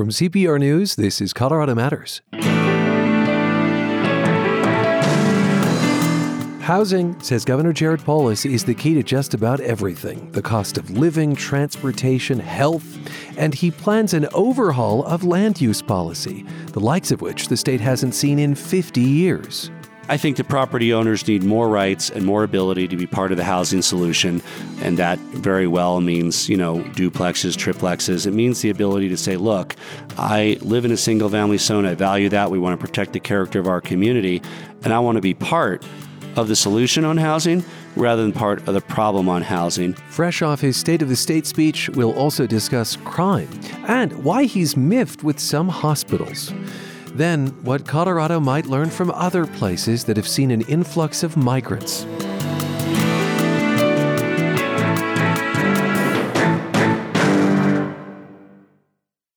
From CPR News, this is Colorado Matters. Housing, says Governor Jared Polis, is the key to just about everything the cost of living, transportation, health, and he plans an overhaul of land use policy, the likes of which the state hasn't seen in 50 years. I think the property owners need more rights and more ability to be part of the housing solution. And that very well means, you know, duplexes, triplexes. It means the ability to say, look, I live in a single family zone. I value that. We want to protect the character of our community. And I want to be part of the solution on housing rather than part of the problem on housing. Fresh off his State of the State speech, we'll also discuss crime and why he's miffed with some hospitals. Then, what Colorado might learn from other places that have seen an influx of migrants.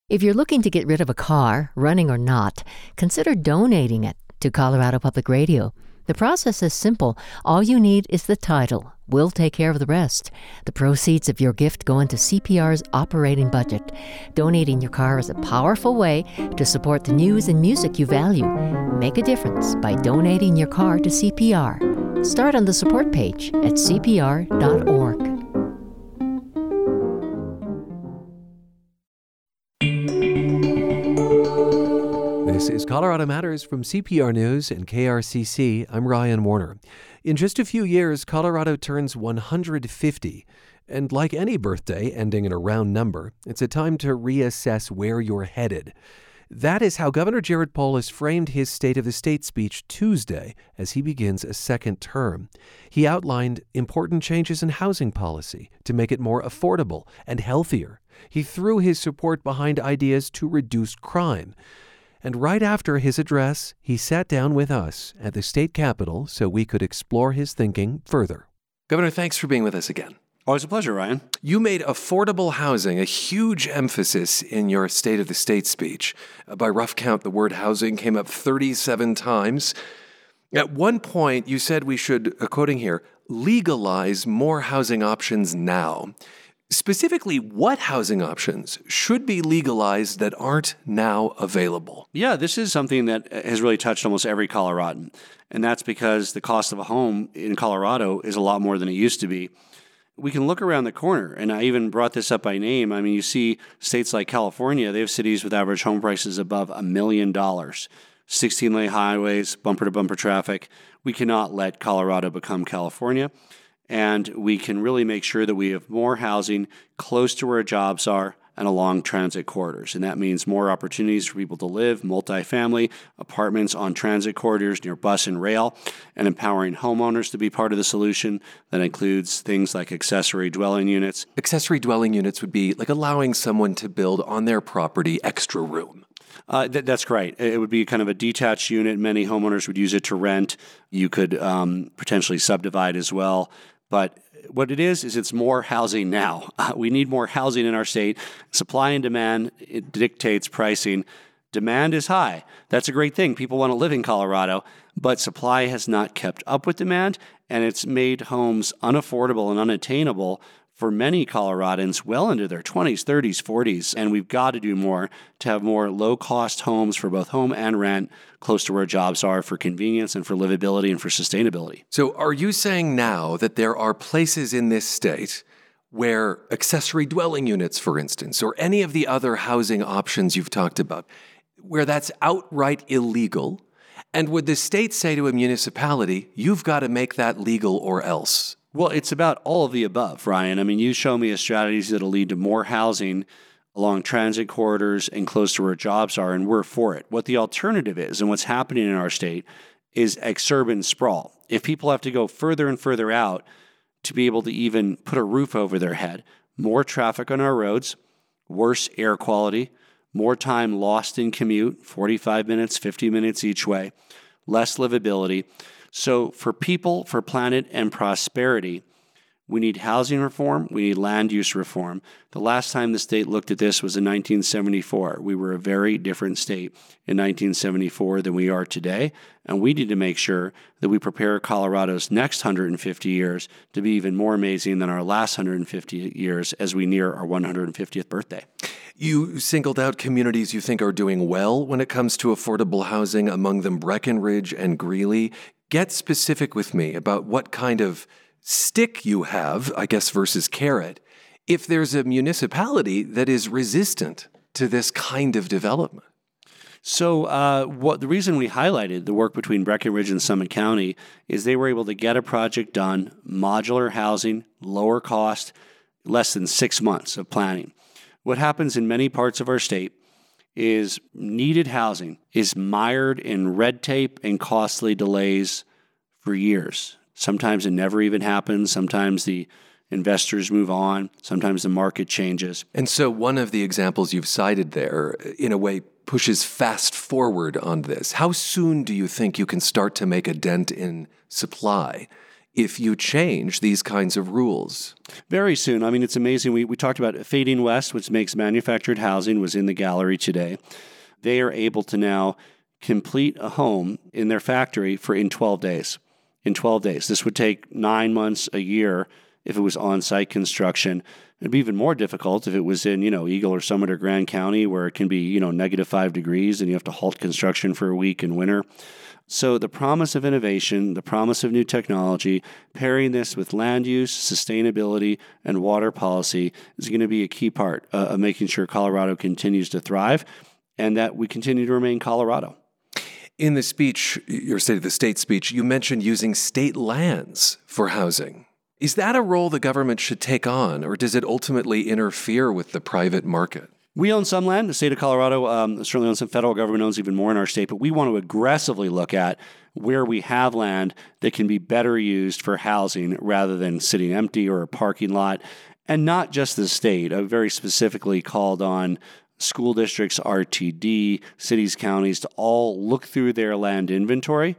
If you're looking to get rid of a car, running or not, consider donating it to Colorado Public Radio. The process is simple. All you need is the title. We'll take care of the rest. The proceeds of your gift go into CPR's operating budget. Donating your car is a powerful way to support the news and music you value. Make a difference by donating your car to CPR. Start on the support page at cpr.org. This is Colorado Matters from CPR News and KRCC. I'm Ryan Warner. In just a few years, Colorado turns 150. And like any birthday ending in a round number, it's a time to reassess where you're headed. That is how Governor Jared Polis framed his State of the State speech Tuesday as he begins a second term. He outlined important changes in housing policy to make it more affordable and healthier. He threw his support behind ideas to reduce crime. And right after his address, he sat down with us at the state capitol so we could explore his thinking further. Governor, thanks for being with us again. Always a pleasure, Ryan. You made affordable housing a huge emphasis in your State of the State speech. Uh, by rough count, the word housing came up 37 times. At one point, you said we should, uh, quoting here, legalize more housing options now. Specifically, what housing options should be legalized that aren't now available? Yeah, this is something that uh, has really touched almost every Coloradan. And that's because the cost of a home in Colorado is a lot more than it used to be. We can look around the corner, and I even brought this up by name. I mean, you see states like California, they have cities with average home prices above a million dollars, 16 lane highways, bumper to bumper traffic. We cannot let Colorado become California and we can really make sure that we have more housing close to where jobs are and along transit corridors. And that means more opportunities for people to live, multifamily, apartments on transit corridors near bus and rail, and empowering homeowners to be part of the solution. That includes things like accessory dwelling units. Accessory dwelling units would be like allowing someone to build on their property extra room. Uh, th- that's great. It would be kind of a detached unit. Many homeowners would use it to rent. You could um, potentially subdivide as well. But what it is is it's more housing now. Uh, we need more housing in our state. Supply and demand dictates pricing. Demand is high. That's a great thing. People want to live in Colorado, but supply has not kept up with demand, and it's made homes unaffordable and unattainable for many Coloradans well into their 20s, 30s, 40s. And we've got to do more to have more low cost homes for both home and rent close to where jobs are for convenience and for livability and for sustainability. So, are you saying now that there are places in this state? Where accessory dwelling units, for instance, or any of the other housing options you've talked about, where that's outright illegal, and would the state say to a municipality, you've got to make that legal or else? Well, it's about all of the above, Ryan. I mean, you show me a strategy that'll lead to more housing along transit corridors and close to where jobs are, and we're for it. What the alternative is, and what's happening in our state, is exurban sprawl. If people have to go further and further out to be able to even put a roof over their head, more traffic on our roads, worse air quality, more time lost in commute 45 minutes, 50 minutes each way, less livability. So, for people, for planet, and prosperity, we need housing reform. We need land use reform. The last time the state looked at this was in 1974. We were a very different state in 1974 than we are today. And we need to make sure that we prepare Colorado's next 150 years to be even more amazing than our last 150 years as we near our 150th birthday. You singled out communities you think are doing well when it comes to affordable housing, among them Breckenridge and Greeley. Get specific with me about what kind of stick you have, I guess, versus carrot, if there's a municipality that is resistant to this kind of development. So, uh, what the reason we highlighted the work between Breckenridge and Summit County is they were able to get a project done, modular housing, lower cost, less than six months of planning. What happens in many parts of our state is needed housing is mired in red tape and costly delays for years. Sometimes it never even happens. Sometimes the investors move on. Sometimes the market changes. And so, one of the examples you've cited there, in a way, pushes fast forward on this. How soon do you think you can start to make a dent in supply? If you change these kinds of rules? Very soon. I mean, it's amazing. We, we talked about Fading West, which makes manufactured housing, was in the gallery today. They are able to now complete a home in their factory for in 12 days. In 12 days. This would take nine months, a year if it was on site construction. It'd be even more difficult if it was in, you know, Eagle or Summit or Grand County where it can be, you know, negative five degrees and you have to halt construction for a week in winter. So, the promise of innovation, the promise of new technology, pairing this with land use, sustainability, and water policy is going to be a key part uh, of making sure Colorado continues to thrive and that we continue to remain Colorado. In the speech, your State of the State speech, you mentioned using state lands for housing. Is that a role the government should take on, or does it ultimately interfere with the private market? We own some land. The state of Colorado um, certainly owns some. Federal government owns even more in our state, but we want to aggressively look at where we have land that can be better used for housing rather than sitting empty or a parking lot. And not just the state. I've very specifically called on school districts, RTD, cities, counties to all look through their land inventory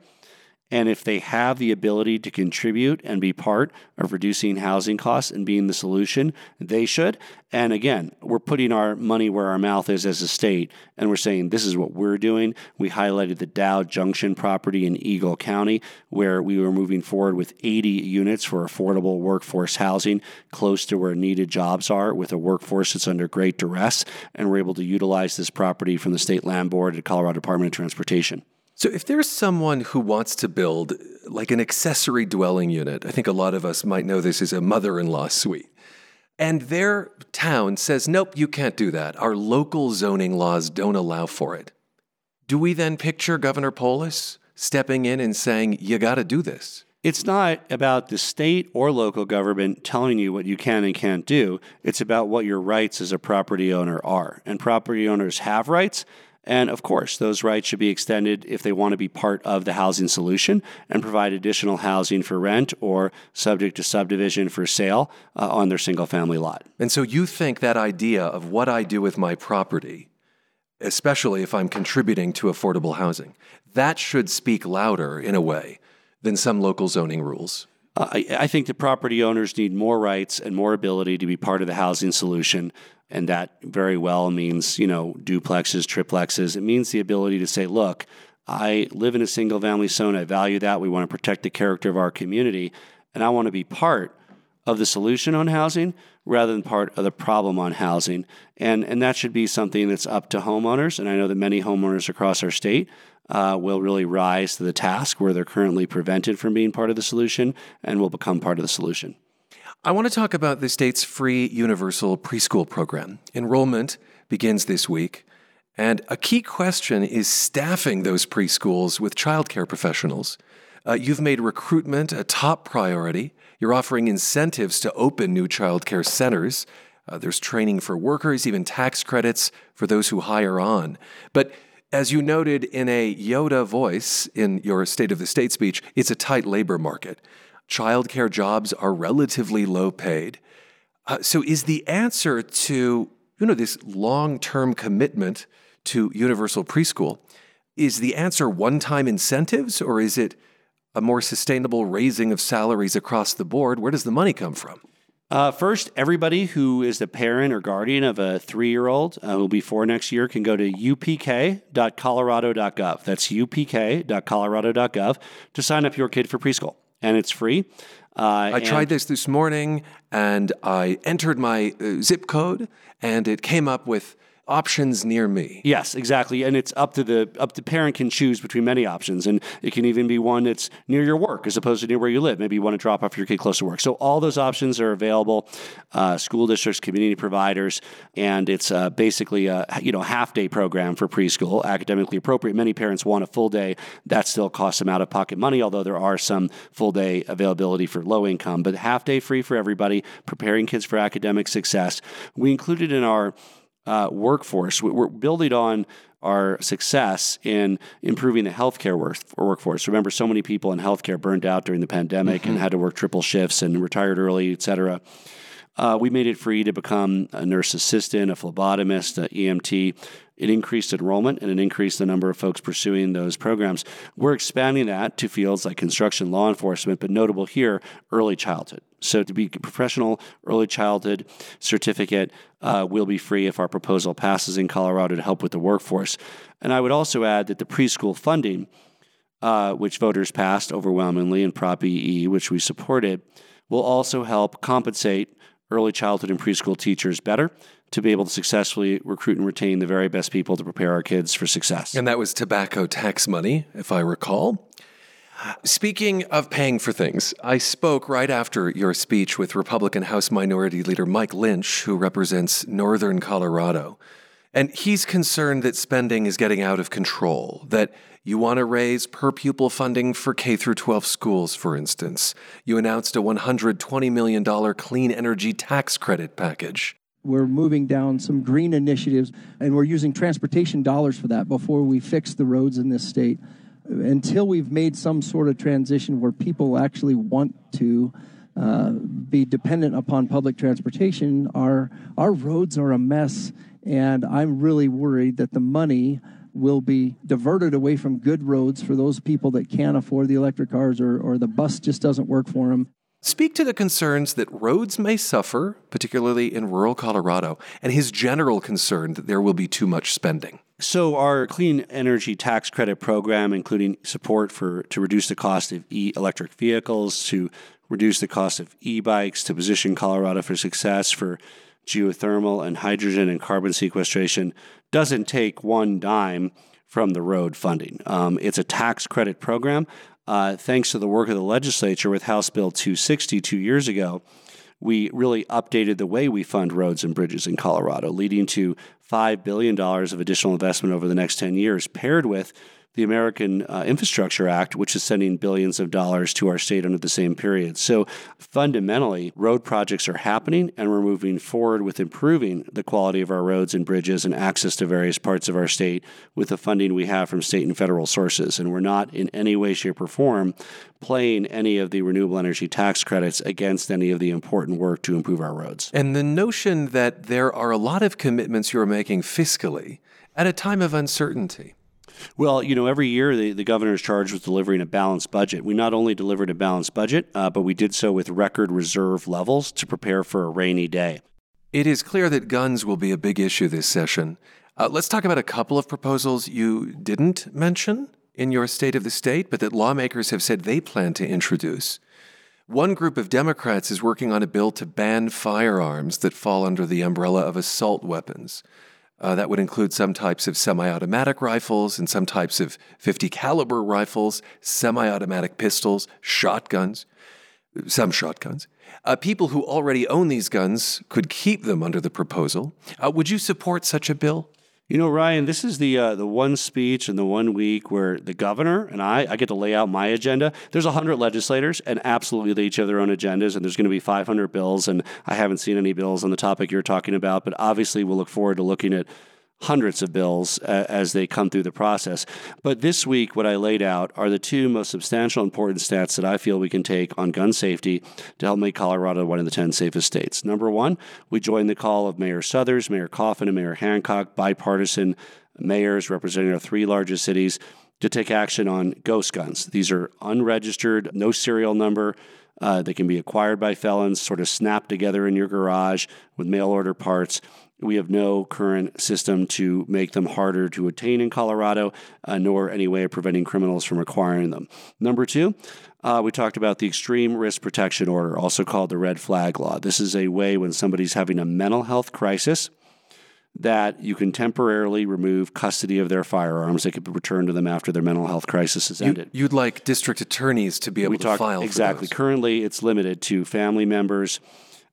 and if they have the ability to contribute and be part of reducing housing costs and being the solution, they should. And again, we're putting our money where our mouth is as a state, and we're saying this is what we're doing. We highlighted the Dowd Junction property in Eagle County, where we were moving forward with 80 units for affordable workforce housing close to where needed jobs are, with a workforce that's under great duress. And we're able to utilize this property from the State Land Board and Colorado Department of Transportation. So, if there's someone who wants to build like an accessory dwelling unit, I think a lot of us might know this as a mother in law suite, and their town says, nope, you can't do that. Our local zoning laws don't allow for it. Do we then picture Governor Polis stepping in and saying, you got to do this? It's not about the state or local government telling you what you can and can't do. It's about what your rights as a property owner are. And property owners have rights, and of course, those rights should be extended if they want to be part of the housing solution and provide additional housing for rent or subject to subdivision for sale uh, on their single family lot. And so you think that idea of what I do with my property, especially if I'm contributing to affordable housing, that should speak louder in a way than some local zoning rules. I, I think the property owners need more rights and more ability to be part of the housing solution and that very well means, you know, duplexes, triplexes. It means the ability to say, look, I live in a single family zone. I value that. We want to protect the character of our community. And I want to be part of the solution on housing rather than part of the problem on housing. And, and that should be something that's up to homeowners. And I know that many homeowners across our state uh, will really rise to the task where they're currently prevented from being part of the solution and will become part of the solution. I want to talk about the state's free universal preschool program. Enrollment begins this week, and a key question is staffing those preschools with childcare professionals. Uh, you've made recruitment a top priority. You're offering incentives to open new childcare centers. Uh, there's training for workers, even tax credits for those who hire on. But as you noted in a Yoda voice in your State of the State speech, it's a tight labor market childcare jobs are relatively low paid. Uh, so, is the answer to you know this long-term commitment to universal preschool is the answer one-time incentives, or is it a more sustainable raising of salaries across the board? Where does the money come from? Uh, first, everybody who is the parent or guardian of a three year old uh, who will be four next year can go to upk.colorado.gov. That's upk.colorado.gov to sign up your kid for preschool and it's free. Uh, I tried this this morning and I entered my uh, zip code and it came up with options near me. Yes, exactly. And it's up to the up the parent can choose between many options. And it can even be one that's near your work as opposed to near where you live. Maybe you want to drop off your kid close to work. So all those options are available, uh, school districts, community providers, and it's uh, basically a you know half day program for preschool, academically appropriate. Many parents want a full day. That still costs them out of pocket money, although there are some full day availability for low income. But half day free for everybody, preparing kids for academic success. We included in our uh, workforce. We're building on our success in improving the healthcare work- workforce. Remember, so many people in healthcare burned out during the pandemic mm-hmm. and had to work triple shifts and retired early, et cetera. Uh, we made it free to become a nurse assistant, a phlebotomist, an EMT. It increased enrollment and it increased the number of folks pursuing those programs. We're expanding that to fields like construction, law enforcement, but notable here, early childhood. So to be a professional early childhood certificate uh, will be free if our proposal passes in Colorado to help with the workforce. And I would also add that the preschool funding, uh, which voters passed overwhelmingly in Prop EE, which we supported, will also help compensate early childhood and preschool teachers better to be able to successfully recruit and retain the very best people to prepare our kids for success. And that was tobacco tax money, if I recall. Speaking of paying for things, I spoke right after your speech with Republican House Minority Leader Mike Lynch, who represents Northern Colorado. And he's concerned that spending is getting out of control, that you want to raise per pupil funding for K through 12 schools, for instance. You announced a $120 million clean energy tax credit package. We're moving down some green initiatives, and we're using transportation dollars for that before we fix the roads in this state until we've made some sort of transition where people actually want to uh, be dependent upon public transportation, our our roads are a mess, and I'm really worried that the money will be diverted away from good roads for those people that can't afford the electric cars or, or the bus just doesn't work for them. Speak to the concerns that roads may suffer, particularly in rural Colorado, and his general concern that there will be too much spending. So our clean energy tax credit program, including support for to reduce the cost of e electric vehicles, to reduce the cost of e-bikes, to position Colorado for success for geothermal and hydrogen and carbon sequestration, doesn't take one dime from the road funding. Um, it's a tax credit program. Uh, thanks to the work of the legislature with House Bill 260 two years ago, we really updated the way we fund roads and bridges in Colorado, leading to $5 billion of additional investment over the next 10 years, paired with the American uh, Infrastructure Act, which is sending billions of dollars to our state under the same period. So fundamentally, road projects are happening, and we're moving forward with improving the quality of our roads and bridges and access to various parts of our state with the funding we have from state and federal sources. And we're not in any way, shape, or form playing any of the renewable energy tax credits against any of the important work to improve our roads. And the notion that there are a lot of commitments you're making fiscally at a time of uncertainty. Well, you know, every year the, the governor is charged with delivering a balanced budget. We not only delivered a balanced budget, uh, but we did so with record reserve levels to prepare for a rainy day. It is clear that guns will be a big issue this session. Uh, let's talk about a couple of proposals you didn't mention in your State of the State, but that lawmakers have said they plan to introduce. One group of Democrats is working on a bill to ban firearms that fall under the umbrella of assault weapons. Uh, that would include some types of semi-automatic rifles and some types of 50 caliber rifles, semi-automatic pistols, shotguns, some shotguns. Uh, people who already own these guns could keep them under the proposal. Uh, would you support such a bill? You know, Ryan, this is the uh, the one speech and the one week where the governor and I I get to lay out my agenda. There's hundred legislators, and absolutely they each have their own agendas, and there's going to be 500 bills, and I haven't seen any bills on the topic you're talking about, but obviously we'll look forward to looking at hundreds of bills uh, as they come through the process. But this week, what I laid out are the two most substantial important stats that I feel we can take on gun safety to help make Colorado one of the 10 safest states. Number one, we joined the call of Mayor Suthers, Mayor Coffman, and Mayor Hancock, bipartisan mayors representing our three largest cities, to take action on ghost guns. These are unregistered, no serial number. Uh, they can be acquired by felons, sort of snapped together in your garage with mail order parts. We have no current system to make them harder to attain in Colorado, uh, nor any way of preventing criminals from acquiring them. Number two, uh, we talked about the Extreme Risk Protection Order, also called the Red Flag Law. This is a way when somebody's having a mental health crisis that you can temporarily remove custody of their firearms. They could be returned to them after their mental health crisis is ended. You, would like district attorneys to be able we to talk, file exactly. Currently, it's limited to family members.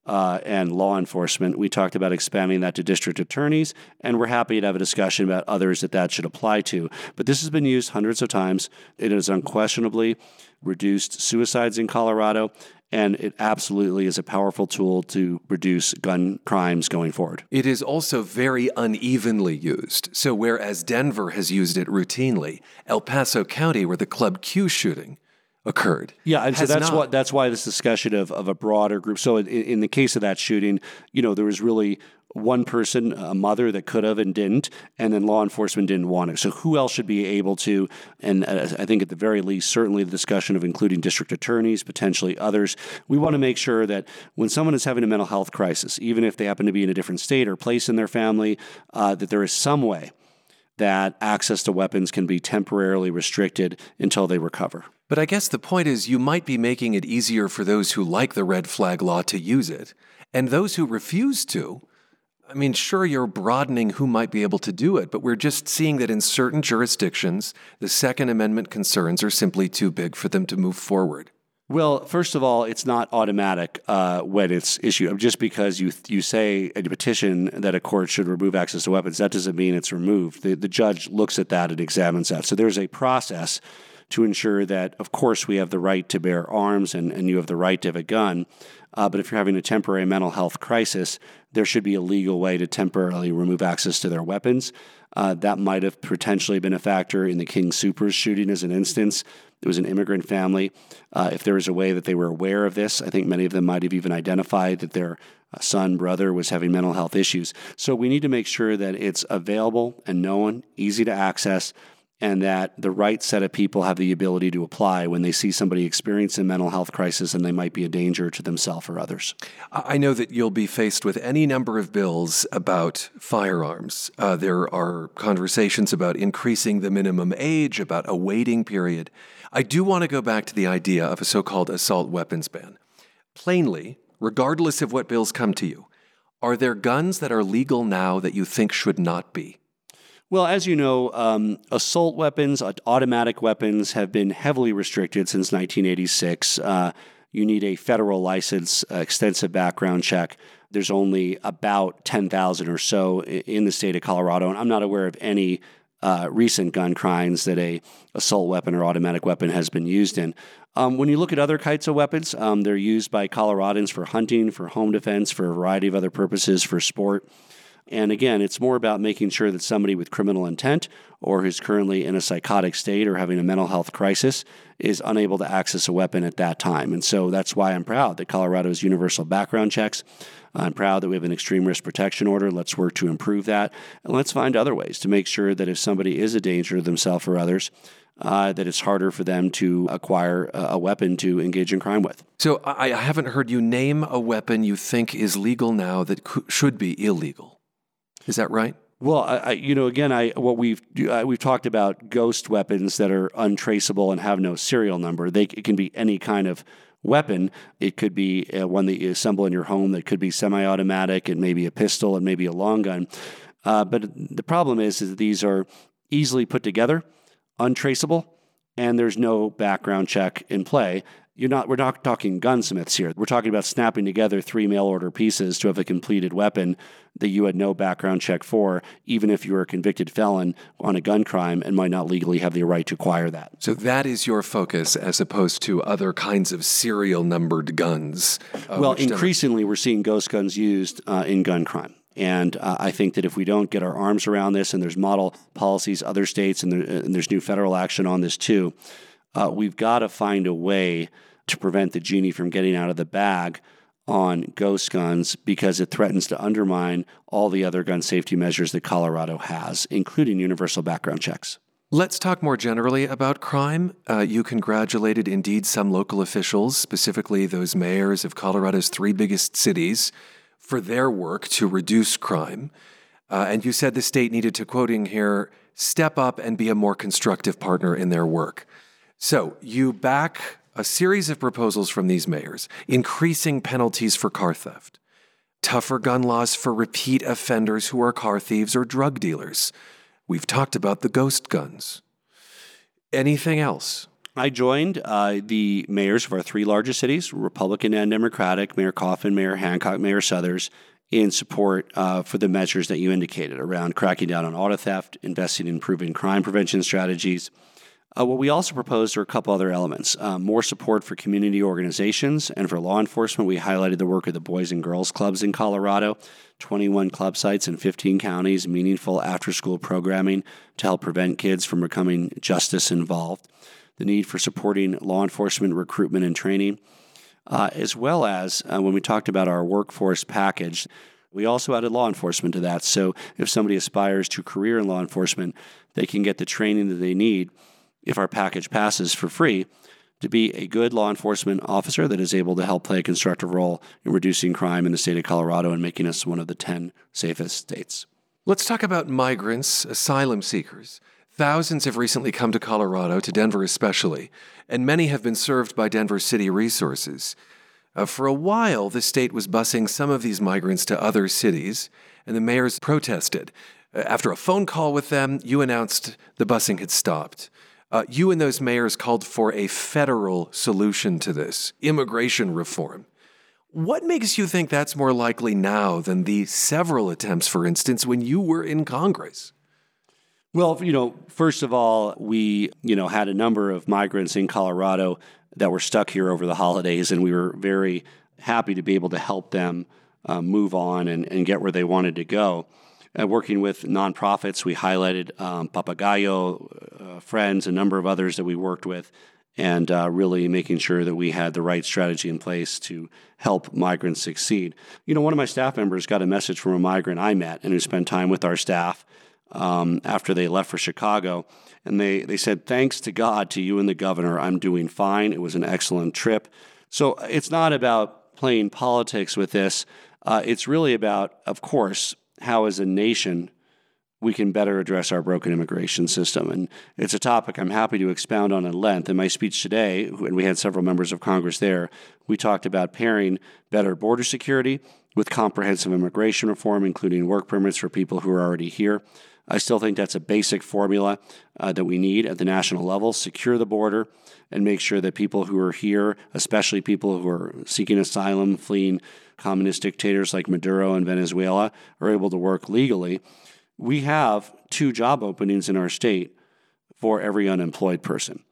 Uh, and law enforcement. We talked about expanding that to district attorneys, and we're happy to have a discussion about others that that should apply to. But this has been used hundreds of times. It has unquestionably reduced suicides in Colorado, and it absolutely is a powerful tool to reduce gun crimes going forward. It is also very unevenly used. So, whereas Denver has used it routinely, El Paso County, where the Club Q shooting occurred. Yeah, and so that's not. what that's why this discussion of, of a broader group. So in, in the case of that shooting, you know, there was really one person, a mother that could have and didn't, and then law enforcement didn't want it. So who else should be able to? And I think at the very least, certainly the discussion of including district attorneys, potentially others. We want to make sure that when someone is having a mental health crisis, even if they happen to be in a different state or place in their family, uh, that there is some way that access to weapons can be temporarily restricted until they recover. But I guess the point is you might be making it easier for those who like the red flag law to use it, and those who refuse to I mean, sure, you're broadening who might be able to do it, but we're just seeing that in certain jurisdictions, the Second Amendment concerns are simply too big for them to move forward. Well, first of all, it's not automatic uh, when it's issued. Just because you you say in a petition that a court should remove access to weapons, that doesn't mean it's removed. The, the judge looks at that and examines that. So there's a process to ensure that, of course, we have the right to bear arms and, and you have the right to have a gun. Uh, but if you're having a temporary mental health crisis, there should be a legal way to temporarily remove access to their weapons. Uh, that might have potentially been a factor in the King Soopers shooting, as an instance. It was an immigrant family. Uh, if there was a way that they were aware of this, I think many of them might have even identified that their uh, son, brother was having mental health issues. So we need to make sure that it's available and known, easy to access, and that the right set of people have the ability to apply when they see somebody experiencing a mental health crisis and they might be a danger to themselves or others. I know that you'll be faced with any number of bills about firearms. Uh, there are conversations about increasing the minimum age, about a waiting period. I do want to go back to the idea of a so called assault weapons ban. Plainly, regardless of what bills come to you, are there guns that are legal now that you think should not be? Well, as you know, um, assault weapons, automatic weapons have been heavily restricted since 1986. Uh, you need a federal license, uh, extensive background check. There's only about 10,000 or so in the state of Colorado, and I'm not aware of any uh, recent gun crimes that a assault weapon or automatic weapon has been used in. Um, when you look at other kinds of weapons, um, they're used by Coloradans for hunting, for home defense, for a variety of other purposes, for sport. And again, it's more about making sure that somebody with criminal intent or who's currently in a psychotic state or having a mental health crisis is unable to access a weapon at that time. And so that's why I'm proud that Colorado has universal background checks. I'm proud that we have an extreme risk protection order. Let's work to improve that. And let's find other ways to make sure that if somebody is a danger to themselves or others, uh, that it's harder for them to acquire a weapon to engage in crime with. So I haven't heard you name a weapon you think is legal now that should be illegal. Is that right? Well, I, I, you know, again, I what we've uh, we've talked about ghost weapons that are untraceable and have no serial number. They it can be any kind of weapon. It could be uh, one that you assemble in your home. That could be semi-automatic. It may be a pistol. It may be a long gun. Uh, but the problem is, is that these are easily put together, untraceable, and there's no background check in play you're not we're not talking gunsmiths here. We're talking about snapping together three mail order pieces to have a completed weapon that you had no background check for, even if you were a convicted felon on a gun crime and might not legally have the right to acquire that. So that is your focus as opposed to other kinds of serial numbered guns. Uh, well, increasingly we're seeing ghost guns used uh, in gun crime. And uh, I think that if we don't get our arms around this, and there's model policies, other states, and, there, and there's new federal action on this too, uh, we've got to find a way to prevent the genie from getting out of the bag on ghost guns because it threatens to undermine all the other gun safety measures that Colorado has, including universal background checks. Let's talk more generally about crime. Uh, you congratulated indeed some local officials, specifically those mayors of Colorado's three biggest cities, for their work to reduce crime. Uh, and you said the state needed to, quoting here, step up and be a more constructive partner in their work. So you back a series of proposals from these mayors, increasing penalties for car theft, tougher gun laws for repeat offenders who are car thieves or drug dealers. We've talked about the ghost guns. Anything else? I joined uh, the mayors of our three largest cities, Republican and Democratic, Mayor Coffman, Mayor Hancock, Mayor Suthers, in support uh, for the measures that you indicated around cracking down on auto theft, investing in proven crime prevention strategies. Uh, what we also proposed are a couple other elements uh, more support for community organizations and for law enforcement. We highlighted the work of the Boys and Girls Clubs in Colorado, 21 club sites in 15 counties, meaningful after school programming to help prevent kids from becoming justice involved the need for supporting law enforcement recruitment and training, uh, as well as uh, when we talked about our workforce package, we also added law enforcement to that. So if somebody aspires to career in law enforcement, they can get the training that they need if our package passes for free to be a good law enforcement officer that is able to help play a constructive role in reducing crime in the state of Colorado and making us one of the 10 safest states. Let's talk about migrants, asylum seekers. Thousands have recently come to Colorado, to Denver especially, and many have been served by Denver City Resources. Uh, for a while, the state was busing some of these migrants to other cities, and the mayors protested. Uh, after a phone call with them, you announced the busing had stopped. Uh, you and those mayors called for a federal solution to this immigration reform. What makes you think that's more likely now than the several attempts, for instance, when you were in Congress? Well, you know, first of all, we, you know, had a number of migrants in Colorado that were stuck here over the holidays, and we were very happy to be able to help them uh, move on and, and get where they wanted to go. Uh, working with nonprofits, we highlighted um, Papagayo, uh, Friends, a number of others that we worked with, and uh, really making sure that we had the right strategy in place to help migrants succeed. You know, one of my staff members got a message from a migrant I met and who spent time with our staff um, after they left for Chicago. And they, they said, Thanks to God, to you and the governor, I'm doing fine. It was an excellent trip. So it's not about playing politics with this. Uh, it's really about, of course, how as a nation we can better address our broken immigration system. And it's a topic I'm happy to expound on at length. In my speech today, and we had several members of Congress there, we talked about pairing better border security with comprehensive immigration reform, including work permits for people who are already here. I still think that's a basic formula uh, that we need at the national level secure the border and make sure that people who are here, especially people who are seeking asylum, fleeing communist dictators like Maduro and Venezuela, are able to work legally. We have two job openings in our state for every unemployed person.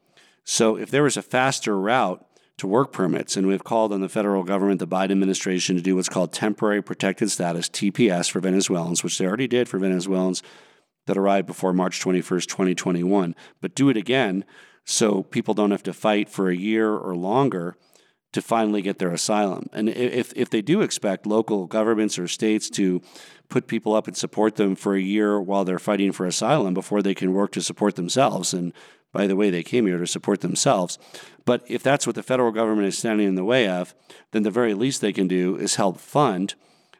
So if there was a faster route to work permits, and we've called on the federal government, the Biden administration, to do what's called temporary protected status, TPS, for Venezuelans, which they already did for Venezuelans that arrived before March 21st, 2021. But do it again so people don't have to fight for a year or longer to finally get their asylum. And if, if they do expect local governments or states to put people up and support them for a year while they're fighting for asylum before they can work to support themselves, and by the way, they came here to support themselves. But if that's what the federal government is standing in the way of, then the very least they can do is help fund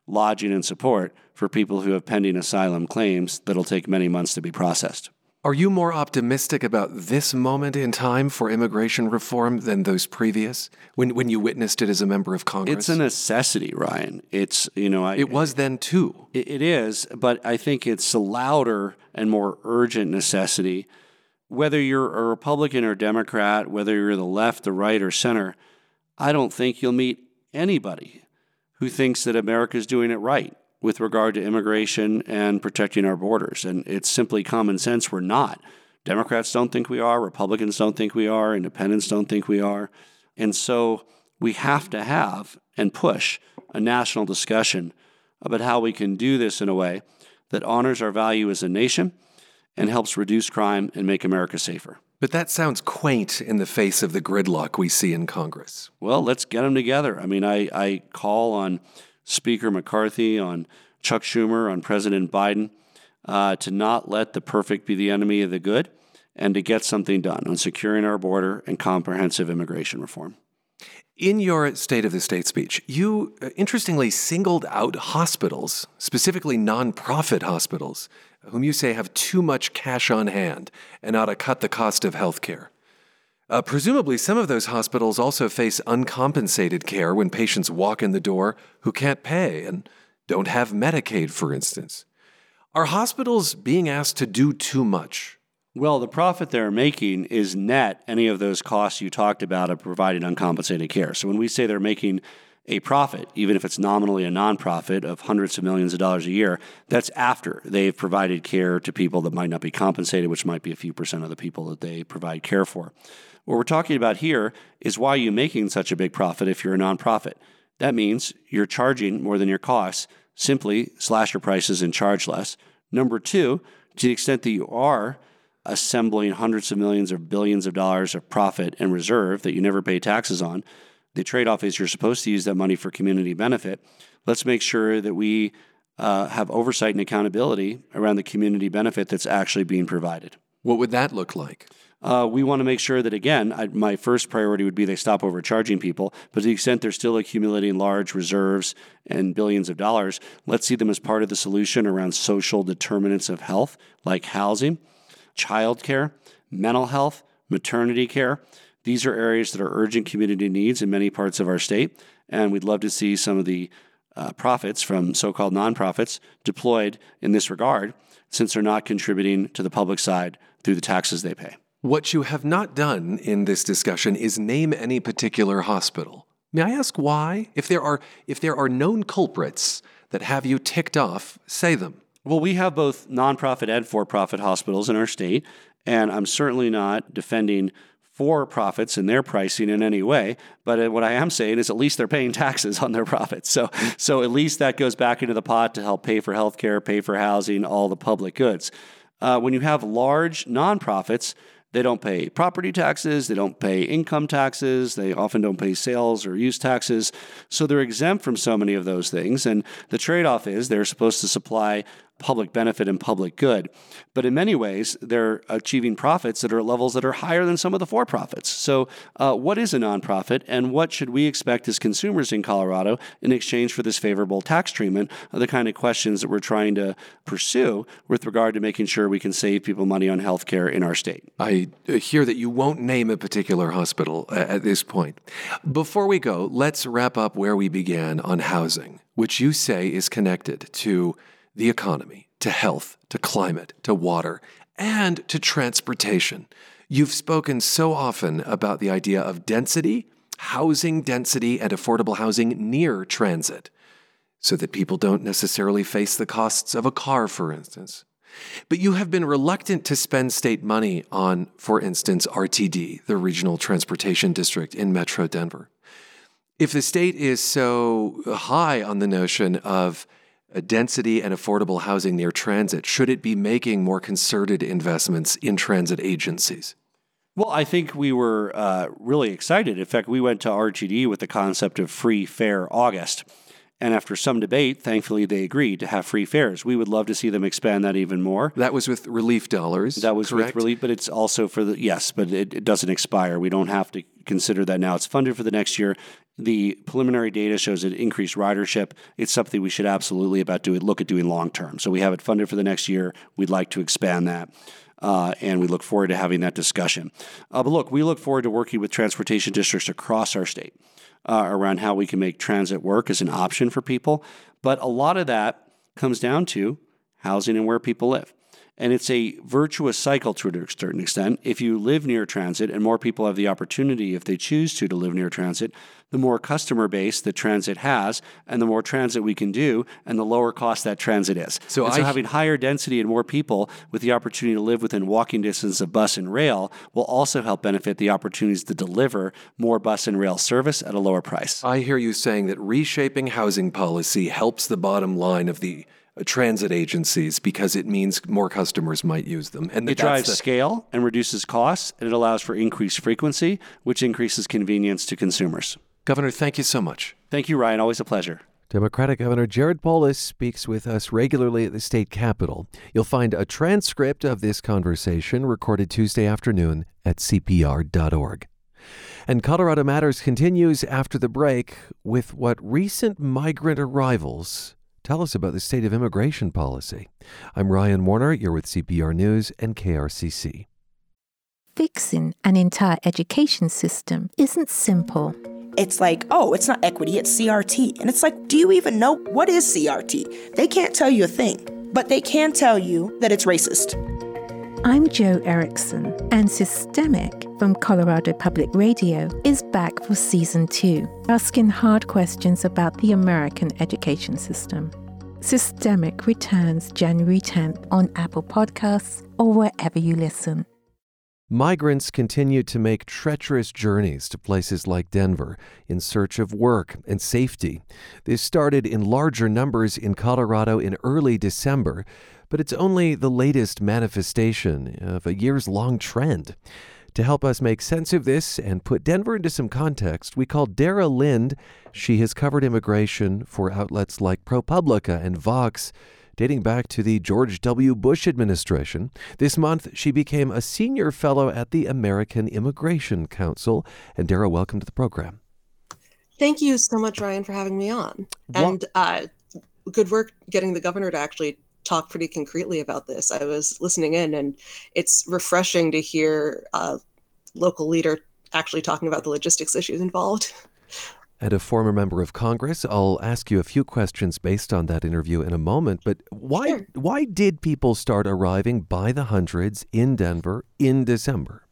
lodging and support for people who have pending asylum claims that'll take many months to be processed. Are you more optimistic about this moment in time for immigration reform than those previous, when, when you witnessed it as a member of Congress? It's a necessity, Ryan. It's, you know, I, it was then too. it, it is, but I think it's a louder and more urgent necessity. Whether you're a Republican or Democrat, whether you're the left, the right, or center, I don't think you'll meet anybody who thinks that America is doing it right with regard to immigration and protecting our borders. And it's simply common sense we're not. Democrats don't think we are, Republicans don't think we are, independents don't think we are. And so we have to have and push a national discussion about how we can do this in a way that honors our value as a nation and helps reduce crime and make America safer. But that sounds quaint in the face of the gridlock we see in Congress. Well, let's get them together. I mean, I, I call on Speaker McCarthy, on Chuck Schumer, on President Biden, uh, to not let the perfect be the enemy of the good and to get something done on securing our border and comprehensive immigration reform. In your State of the State speech, you uh, interestingly singled out hospitals, specifically nonprofit hospitals, whom you say have too much cash on hand and ought to cut the cost of health care. Uh, presumably, some of those hospitals also face uncompensated care when patients walk in the door who can't pay, and don't have Medicaid, for instance. Are hospitals being asked to do too much? Well, the profit they're making is net any of those costs you talked about of providing uncompensated care. So when we say they're making a profit, even if it's nominally a nonprofit of hundreds of millions of dollars a year, that's after they've provided care to people that might not be compensated, which might be a few percent of the people that they provide care for. What we're talking about here is why you're you making such a big profit if you're a nonprofit? That means you're charging more than your costs simply slash your prices and charge less. Number two, to the extent that you are assembling hundreds of millions or billions of dollars of profit and reserve that you never pay taxes on, the trade off is you're supposed to use that money for community benefit. Let's make sure that we uh, have oversight and accountability around the community benefit that's actually being provided. What would that look like? Uh, we want to make sure that, again, I, my first priority would be they stop overcharging people. But to the extent they're still accumulating large reserves and billions of dollars, let's see them as part of the solution around social determinants of health, like housing, childcare, mental health, maternity care. These are areas that are urgent community needs in many parts of our state. And we'd love to see some of the uh, profits from so called nonprofits deployed in this regard, since they're not contributing to the public side through the taxes they pay. What you have not done in this discussion is name any particular hospital. May I ask why? If there are if there are known culprits that have you ticked off, say them. Well, we have both nonprofit and for-profit hospitals in our state, and I'm certainly not defending for profits and their pricing in any way. But uh, what I am saying is at least they're paying taxes on their profits. So, so at least that goes back into the pot to help pay for healthcare, pay for housing, all the public goods. Uh, when you have large nonprofits, they don't pay property taxes, they don't pay income taxes, they often don't pay sales or use taxes. So they're exempt from so many of those things. And the trade off is they're supposed to supply public benefit and public good. But in many ways, they're achieving profits that are at levels that are higher than some of the for profits. So, uh, what is a nonprofit, and what should we expect as consumers in Colorado in exchange for this favorable tax treatment? Are the kind of questions that we're trying to pursue with regard to making sure we can save people money on health care in our state. I uh, hear that you won't name a particular hospital uh, at this point. Before we go, let's wrap up where we began on housing, which you say is connected to the economy, to health, to climate, to water, and to transportation. You've spoken so often about the idea of density, housing density, and affordable housing near transit, so that people don't necessarily face the costs of a car, for instance. But you have been reluctant to spend state money on, for instance, RTD, the Regional Transportation District in Metro Denver. If the state is so high on the notion of density and affordable housing near transit, should it be making more concerted investments in transit agencies? Well, I think we were uh, really excited. In fact, we went to RTD with the concept of free fare August. And after some debate, thankfully they agreed to have free fares. We would love to see them expand that even more. That was with relief dollars. That was correct? with relief, but it's also for the yes, but it, it doesn't expire. We don't have to consider that now. It's funded for the next year. The preliminary data shows an increased ridership. It's something we should absolutely about do look at doing long term. So we have it funded for the next year. We'd like to expand that. Uh, and we look forward to having that discussion. Uh, but look, we look forward to working with transportation districts across our state uh, around how we can make transit work as an option for people. But a lot of that comes down to housing and where people live. And it's a virtuous cycle to a certain extent. If you live near transit and more people have the opportunity, if they choose to, to live near transit, the more customer base that transit has, and the more transit we can do, and the lower cost that transit is. So, so having higher density and more people with the opportunity to live within walking distance of bus and rail will also help benefit the opportunities to deliver more bus and rail service at a lower price. I hear you saying that reshaping housing policy helps the bottom line of the transit agencies because it means more customers might use them. And it drives the... scale and reduces costs, and it allows for increased frequency, which increases convenience to consumers. Governor, thank you so much. Thank you, Ryan. Always a pleasure. Democratic Governor Jared Polis speaks with us regularly at the state capitol. You'll find a transcript of this conversation recorded Tuesday afternoon at CPR.org. And Colorado Matters continues after the break with what recent migrant arrivals tell us about the state of immigration policy. I'm Ryan Warner. You're with CPR News and KRCC. Fixing an entire education system isn't simple it's like, oh, it's not equity, it's CRT. And it's like, do you even know what is CRT? They can't tell you a thing, but they can tell you that it's racist. I'm Joe Erickson, and Systemic from Colorado Public Radio is back for season two, asking hard questions about the American education system. Systemic returns January 10th on Apple Podcasts or wherever you listen. Migrants continue to make treacherous journeys to places like Denver in search of work and safety. This started in larger numbers in Colorado in early December, but it's only the latest manifestation of a years long trend. To help us make sense of this and put Denver into some context, we called Dara Lind. She has covered immigration for outlets like ProPublica and Vox dating back to the George W. Bush administration. This month, she became a senior fellow at the American Immigration Council. And Dara, welcome to the program. Thank you so much, Ryan, for having me on. What? And uh, good work getting the governor to actually talk pretty concretely about this. I was listening in, and it's refreshing to hear a local leader actually talking about the logistics issues involved. and a former member of Congress. I'll ask you a few questions based on that interview in a moment. But why sure. why did people start arriving by the hundreds in Denver in December?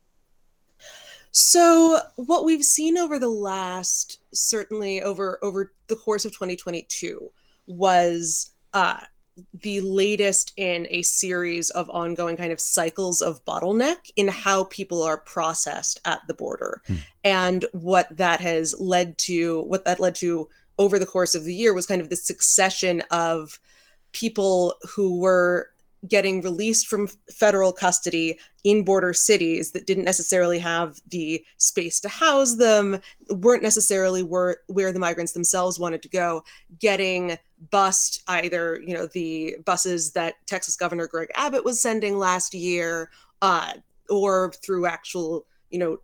So what we've seen over the last certainly over over the course of 2022 was uh, the latest in a series of ongoing kind of cycles of bottleneck in how people are processed at the border. Hmm. And what that has led to, what that led to over the course of the year was kind of the succession of people who were getting released from federal custody in border cities that didn't necessarily have the space to house them, weren't necessarily where, where the migrants themselves wanted to go, getting bussed either, you know, the buses that Texas Governor Greg Abbott was sending last year, uh, or through actual, you know,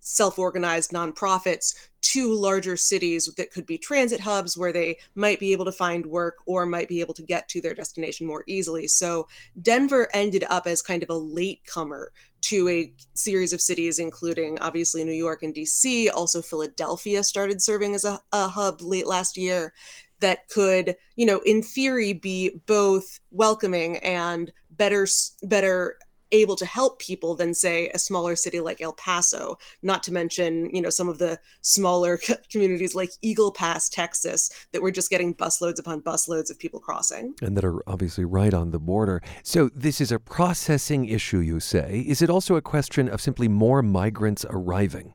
self-organized nonprofits to larger cities that could be transit hubs where they might be able to find work or might be able to get to their destination more easily. So Denver ended up as kind of a latecomer to a series of cities, including obviously New York and DC. Also, Philadelphia started serving as a, a hub late last year that could, you know, in theory, be both welcoming and better better able to help people than say a smaller city like El Paso, not to mention, you know, some of the smaller communities like Eagle Pass, Texas, that were just getting busloads upon busloads of people crossing. And that are obviously right on the border. So this is a processing issue, you say. Is it also a question of simply more migrants arriving?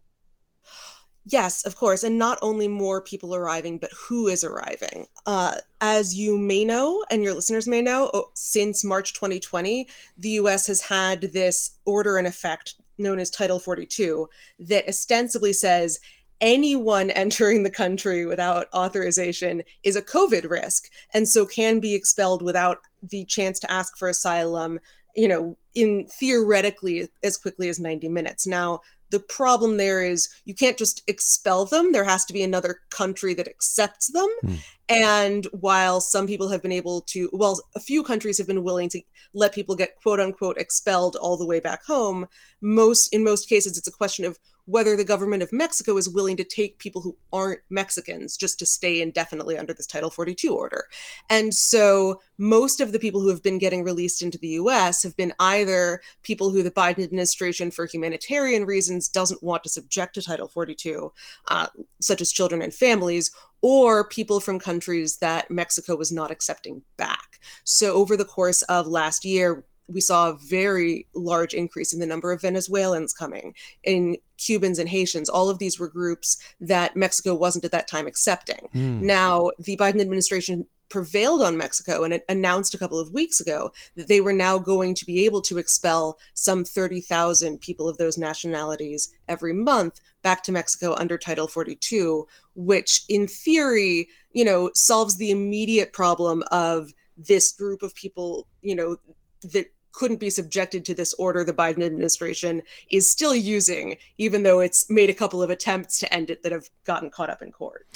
Yes, of course. And not only more people arriving, but who is arriving. Uh, as you may know, and your listeners may know, oh, since March 2020, the US has had this order in effect known as Title 42 that ostensibly says anyone entering the country without authorization is a COVID risk and so can be expelled without the chance to ask for asylum you know in theoretically as quickly as 90 minutes now the problem there is you can't just expel them there has to be another country that accepts them mm. and while some people have been able to well a few countries have been willing to let people get quote unquote expelled all the way back home most in most cases it's a question of whether the government of Mexico is willing to take people who aren't Mexicans just to stay indefinitely under this Title 42 order. And so most of the people who have been getting released into the US have been either people who the Biden administration, for humanitarian reasons, doesn't want to subject to Title 42, uh, such as children and families, or people from countries that Mexico was not accepting back. So over the course of last year, we saw a very large increase in the number of Venezuelans coming, in Cubans and Haitians. All of these were groups that Mexico wasn't at that time accepting. Mm. Now, the Biden administration prevailed on Mexico and it announced a couple of weeks ago that they were now going to be able to expel some 30,000 people of those nationalities every month back to Mexico under Title 42, which in theory, you know, solves the immediate problem of this group of people, you know, that couldn't be subjected to this order the Biden administration is still using, even though it's made a couple of attempts to end it that have gotten caught up in court.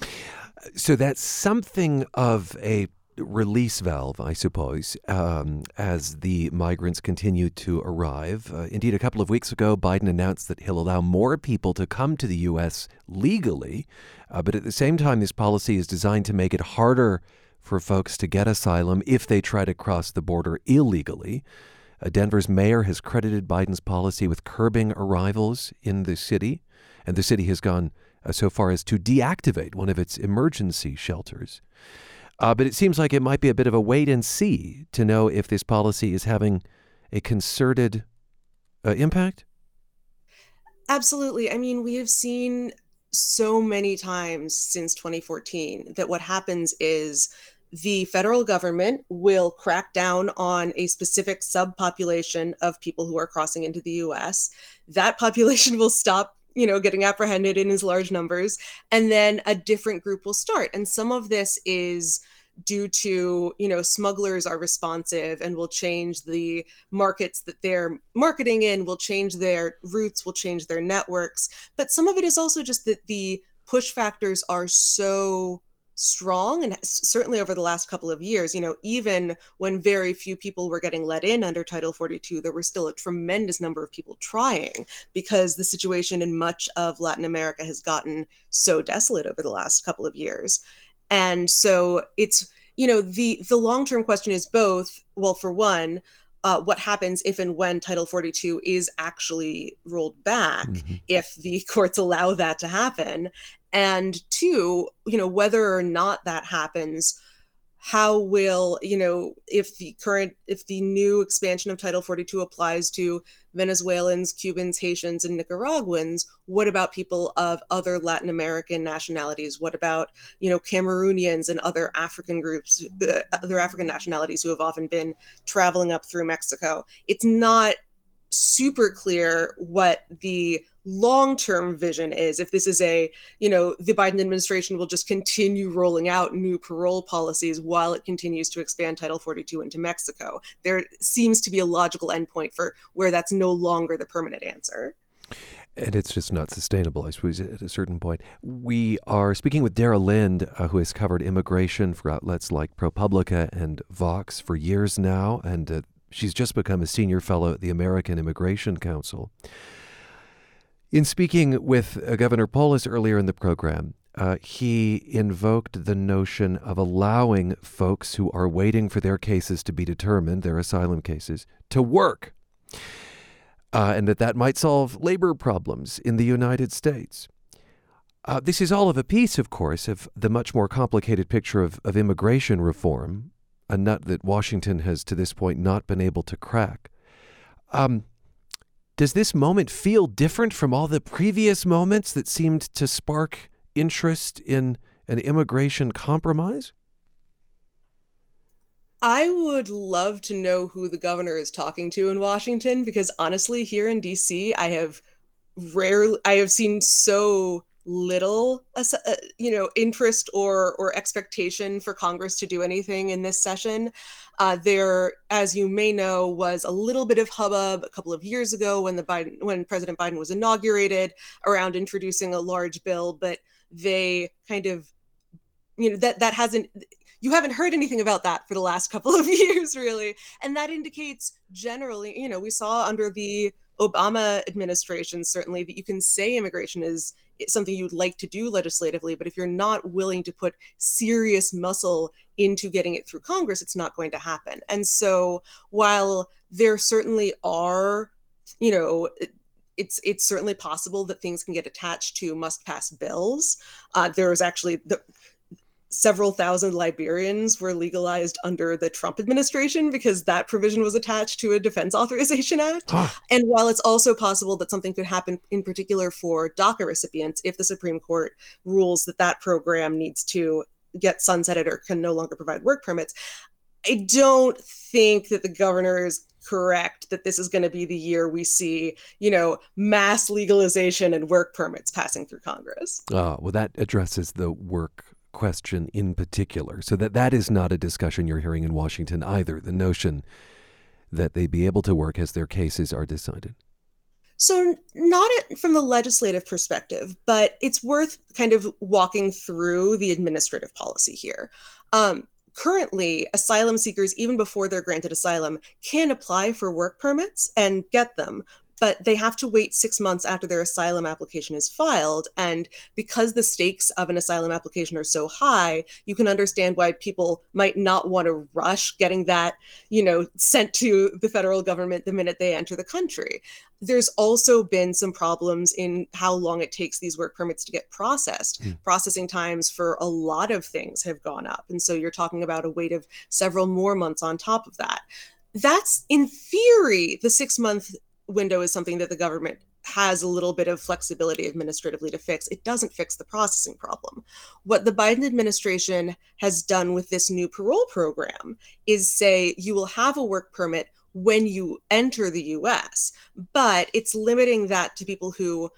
So that's something of a release valve, I suppose, um, as the migrants continue to arrive. Uh, indeed, a couple of weeks ago, Biden announced that he'll allow more people to come to the U.S. legally. Uh, but at the same time, this policy is designed to make it harder for folks to get asylum if they try to cross the border illegally. Denver's mayor has credited Biden's policy with curbing arrivals in the city, and the city has gone uh, so far as to deactivate one of its emergency shelters. Uh, but it seems like it might be a bit of a wait and see to know if this policy is having a concerted uh, impact. Absolutely. I mean, we have seen so many times since 2014 that what happens is the federal government will crack down on a specific subpopulation of people who are crossing into the US. That population will stop you know getting apprehended in as large numbers and then a different group will start and some of this is due to you know smugglers are responsive and will change the markets that they're marketing in will change their routes will change their networks but some of it is also just that the push factors are so strong and certainly over the last couple of years you know even when very few people were getting let in under title 42 there were still a tremendous number of people trying because the situation in much of latin america has gotten so desolate over the last couple of years and so it's you know the the long term question is both well for one uh, what happens if and when Title 42 is actually rolled back, mm-hmm. if the courts allow that to happen, and two you know whether or not that happens how will you know if the current if the new expansion of title 42 applies to venezuelans cubans haitians and nicaraguans what about people of other latin american nationalities? What about you know cameroonians and other african groups uh, other african nationalities who have often been traveling up through mexico? It's not super clear what the long-term vision is if this is a you know the biden administration will just continue rolling out new parole policies while it continues to expand title 42 into mexico there seems to be a logical endpoint for where that's no longer the permanent answer and it's just not sustainable, I suppose, at a certain point. We are speaking with Dara Lind, uh, who has covered immigration for outlets like ProPublica and Vox for years now, and uh, she's just become a senior fellow at the American Immigration Council. In speaking with uh, Governor Polis earlier in the program, uh, he invoked the notion of allowing folks who are waiting for their cases to be determined, their asylum cases, to work, uh, and that that might solve labor problems in the United States. Uh, this is all of a piece, of course, of the much more complicated picture of, of immigration reform, a nut that Washington has to this point not been able to crack. Um, does this moment feel different from all the previous moments that seemed to spark interest in an immigration compromise? I would love to know who the governor is talking to in Washington because honestly, here in DC, I have rarely I have seen so little uh, you know interest or or expectation for congress to do anything in this session. Uh, there as you may know was a little bit of hubbub a couple of years ago when the biden when president biden was inaugurated around introducing a large bill but they kind of you know that that hasn't you haven't heard anything about that for the last couple of years really. And that indicates generally you know we saw under the obama administration certainly that you can say immigration is something you'd like to do legislatively, but if you're not willing to put serious muscle into getting it through Congress, it's not going to happen. And so while there certainly are, you know, it's it's certainly possible that things can get attached to must pass bills. Uh, there was actually the several thousand Liberians were legalized under the Trump administration because that provision was attached to a Defense Authorization Act. Huh. And while it's also possible that something could happen in particular for DACA recipients if the Supreme Court rules that that program needs to get sunsetted or can no longer provide work permits, I don't think that the governor is correct that this is going to be the year we see, you know, mass legalization and work permits passing through Congress. Oh, well, that addresses the work question in particular. So that that is not a discussion you're hearing in Washington either. The notion that they be able to work as their cases are decided. So, not from the legislative perspective, but it's worth kind of walking through the administrative policy here. Um, currently asylum seekers even before they're granted asylum can apply for work permits and get them but they have to wait six months after their asylum application is filed. And because the stakes of an asylum application are so high, you can understand why people might not want to rush getting that, you know, sent to the federal government the minute they enter the country. There's also been some problems in how long it takes these work permits to get processed. Mm. Processing times for a lot of things have gone up. And so you're talking about a wait of several more months on top of that that's in theory the six month window is something that the government has a little bit of flexibility administratively to fix. It doesn't fix the processing problem. What the Biden administration has done with this new parole program is say you will have a work permit when you enter the US, but it's limiting that to people who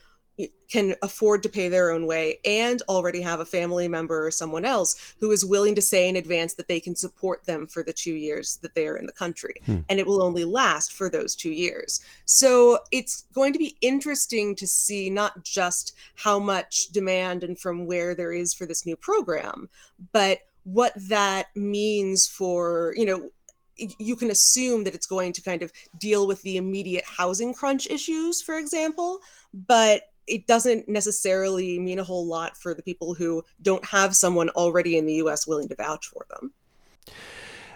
can afford to pay their own way and already have a family member or someone else who is willing to say in advance that they can support them for the two years that they are in the country. Hmm. And it will only last for those two years. So it's going to be interesting to see not just how much demand and from where there is for this new program, but what that means for, you know, you can assume that it's going to kind of deal with the immediate housing crunch issues, for example, but it doesn't necessarily mean a whole lot for the people who don't have someone already in the US willing to vouch for them.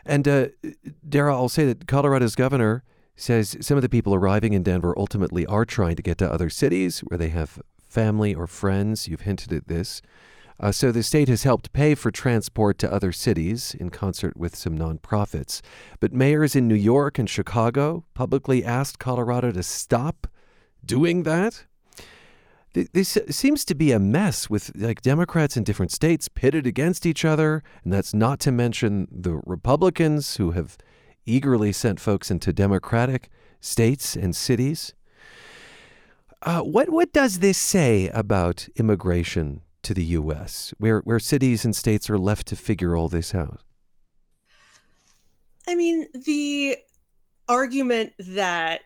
And uh, Dara, I'll say that Colorado's governor says some of the people arriving in Denver ultimately are trying to get to other cities where they have family or friends. You've hinted at this. Uh, so the state has helped pay for transport to other cities in concert with some nonprofits. But mayors in New York and Chicago publicly asked Colorado to stop doing that this seems to be a mess with like Democrats in different states pitted against each other, and that's not to mention the Republicans who have eagerly sent folks into Democratic states and cities. Uh, what what does this say about immigration to the U.S., where where cities and states are left to figure all this out? I mean, the argument that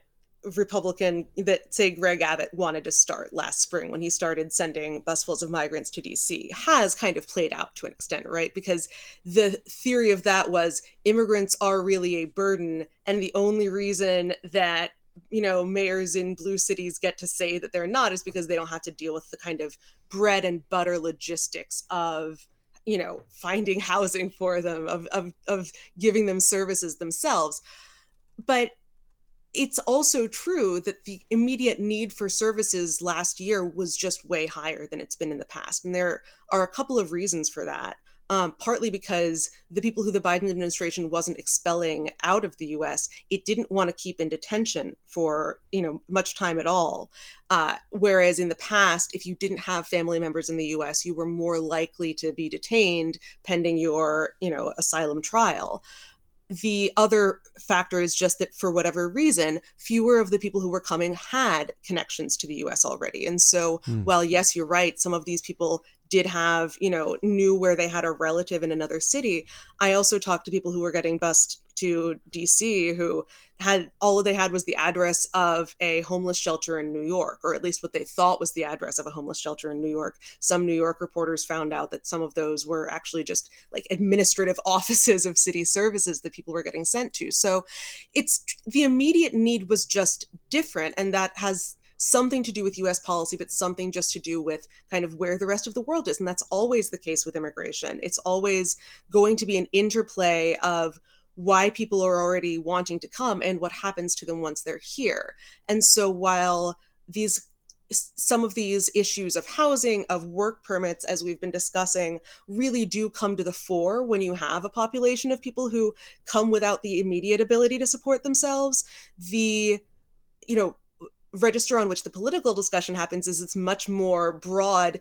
Republican that say Greg Abbott wanted to start last spring when he started sending busfuls of migrants to DC has kind of played out to an extent, right? Because the theory of that was immigrants are really a burden, and the only reason that you know mayors in blue cities get to say that they're not is because they don't have to deal with the kind of bread and butter logistics of you know finding housing for them of of, of giving them services themselves but it's also true that the immediate need for services last year was just way higher than it's been in the past. And there are a couple of reasons for that. Um, partly because the people who the Biden administration wasn't expelling out of the U.S., it didn't want to keep in detention for you know much time at all. Uh, whereas in the past, if you didn't have family members in the U.S., you were more likely to be detained pending your you know asylum trial the other factor is just that for whatever reason, fewer of the people who were coming had connections to the US already. And so, mm. while yes, you're right, some of these people did have, you know, knew where they had a relative in another city. I also talked to people who were getting bused to DC who had all they had was the address of a homeless shelter in New York, or at least what they thought was the address of a homeless shelter in New York. Some New York reporters found out that some of those were actually just like administrative offices of city services that people were getting sent to. So it's the immediate need was just different. And that has something to do with US policy, but something just to do with kind of where the rest of the world is. And that's always the case with immigration. It's always going to be an interplay of why people are already wanting to come and what happens to them once they're here. And so while these some of these issues of housing, of work permits, as we've been discussing, really do come to the fore when you have a population of people who come without the immediate ability to support themselves. The, you know, register on which the political discussion happens is it's much more broad.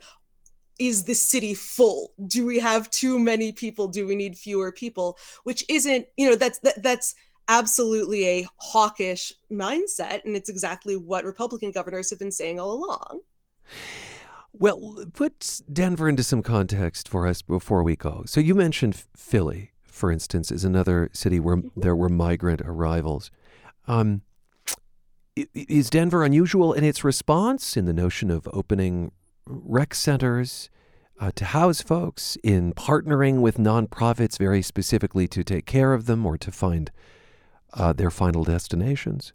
Is the city full? Do we have too many people? Do we need fewer people? Which isn't you know that's that, that's absolutely a hawkish mindset and it's exactly what republican governors have been saying all along. Well put denver into some context for us before we go. So you mentioned philly for instance is another city where mm-hmm. there were migrant arrivals. Um, is denver unusual in its response in the notion of opening rec centers. uh, to house folks, in partnering with nonprofits very specifically to take care of them or to find uh, their final destinations?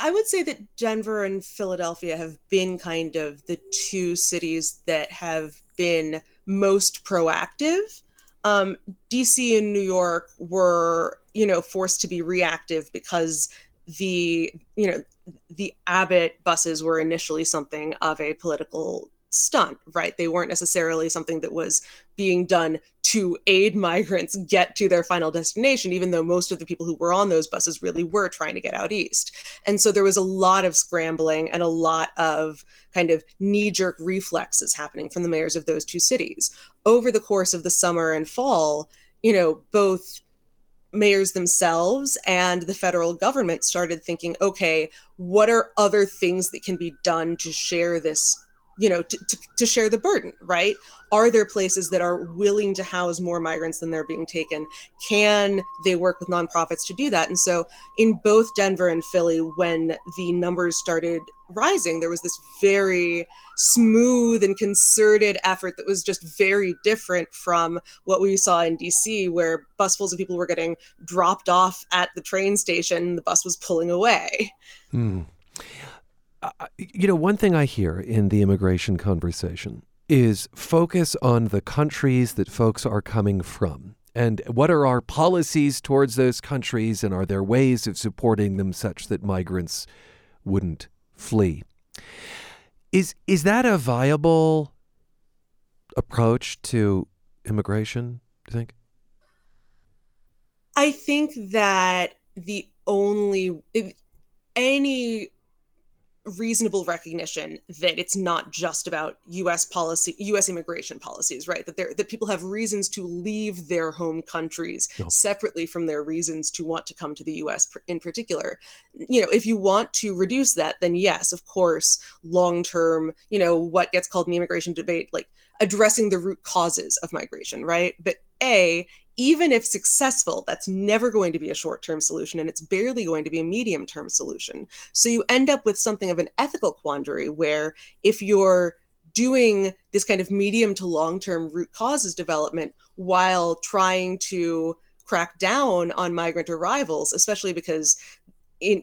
I would say that Denver and Philadelphia have been kind of the two cities that have been most proactive. Um, DC and New York were, you know, forced to be reactive because the, you know, the Abbott buses were initially something of a political stunt, right? They weren't necessarily something that was being done to aid migrants get to their final destination, even though most of the people who were on those buses really were trying to get out east. And so there was a lot of scrambling and a lot of kind of knee jerk reflexes happening from the mayors of those two cities. Over the course of the summer and fall, you know, both mayors themselves and the federal government started thinking okay what are other things that can be done to share this you know to, to, to, share the burden right? Are there places that are willing to house more migrants than they're being taken? Can they work with nonprofits to do that? And so in both denver and philly when the numbers started rising there was this very smooth and concerted effort that was just very different from what we saw in dc where busfuls of people were getting dropped off at the train station the bus was pulling away hmm you know, one thing I hear in the immigration conversation is focus on the countries that folks are coming from. And what are our policies towards those countries, and are there ways of supporting them such that migrants wouldn't flee? Is is that a viable approach to immigration? Do you think? I think that the only any reasonable recognition that it's not just about US policy US immigration policies right that there that people have reasons to leave their home countries no. separately from their reasons to want to come to the US in particular you know if you want to reduce that then yes of course long term you know what gets called in the immigration debate like addressing the root causes of migration right but a even if successful, that's never going to be a short term solution and it's barely going to be a medium term solution. So you end up with something of an ethical quandary where if you're doing this kind of medium to long term root causes development while trying to crack down on migrant arrivals, especially because in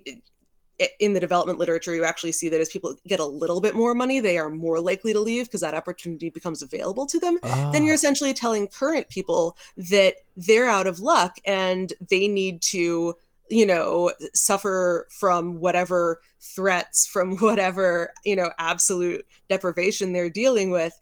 in the development literature, you actually see that as people get a little bit more money, they are more likely to leave because that opportunity becomes available to them. Then you're ah. essentially telling current people that they're out of luck and they need to, you know, suffer from whatever threats, from whatever, you know, absolute deprivation they're dealing with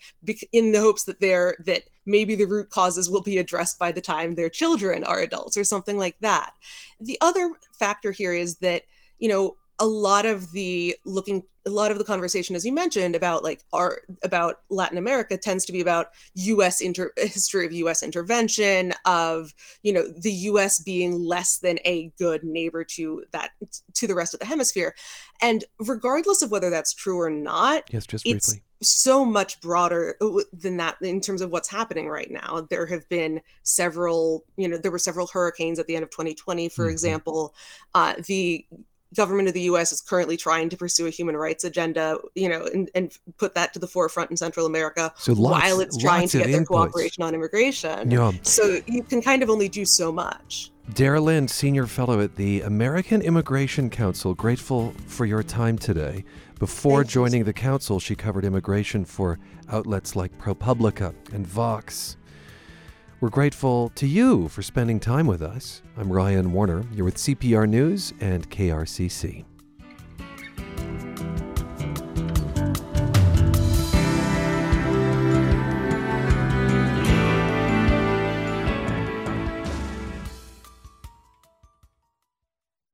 in the hopes that they're, that maybe the root causes will be addressed by the time their children are adults or something like that. The other factor here is that, you know, a lot of the looking a lot of the conversation as you mentioned about like art about latin america tends to be about us inter history of us intervention of you know the us being less than a good neighbor to that to the rest of the hemisphere and regardless of whether that's true or not yes just briefly so much broader uh, than that in terms of what's happening right now. There have been several, you know, there were several hurricanes at the end of 2020, for mm-hmm. example. Uh, the government of the U.S. is currently trying to pursue a human rights agenda, you know, and, and put that to the forefront in Central America so lots, while it's trying to get their inputs. cooperation on immigration. Yeah. So you can kind of only do so much. Dara Lind, Senior Fellow at the American Immigration Council, grateful for your time today. Before joining the council, she covered immigration for outlets like ProPublica and Vox. We're grateful to you for spending time with us. I'm Ryan Warner. You're with CPR News and KRCC.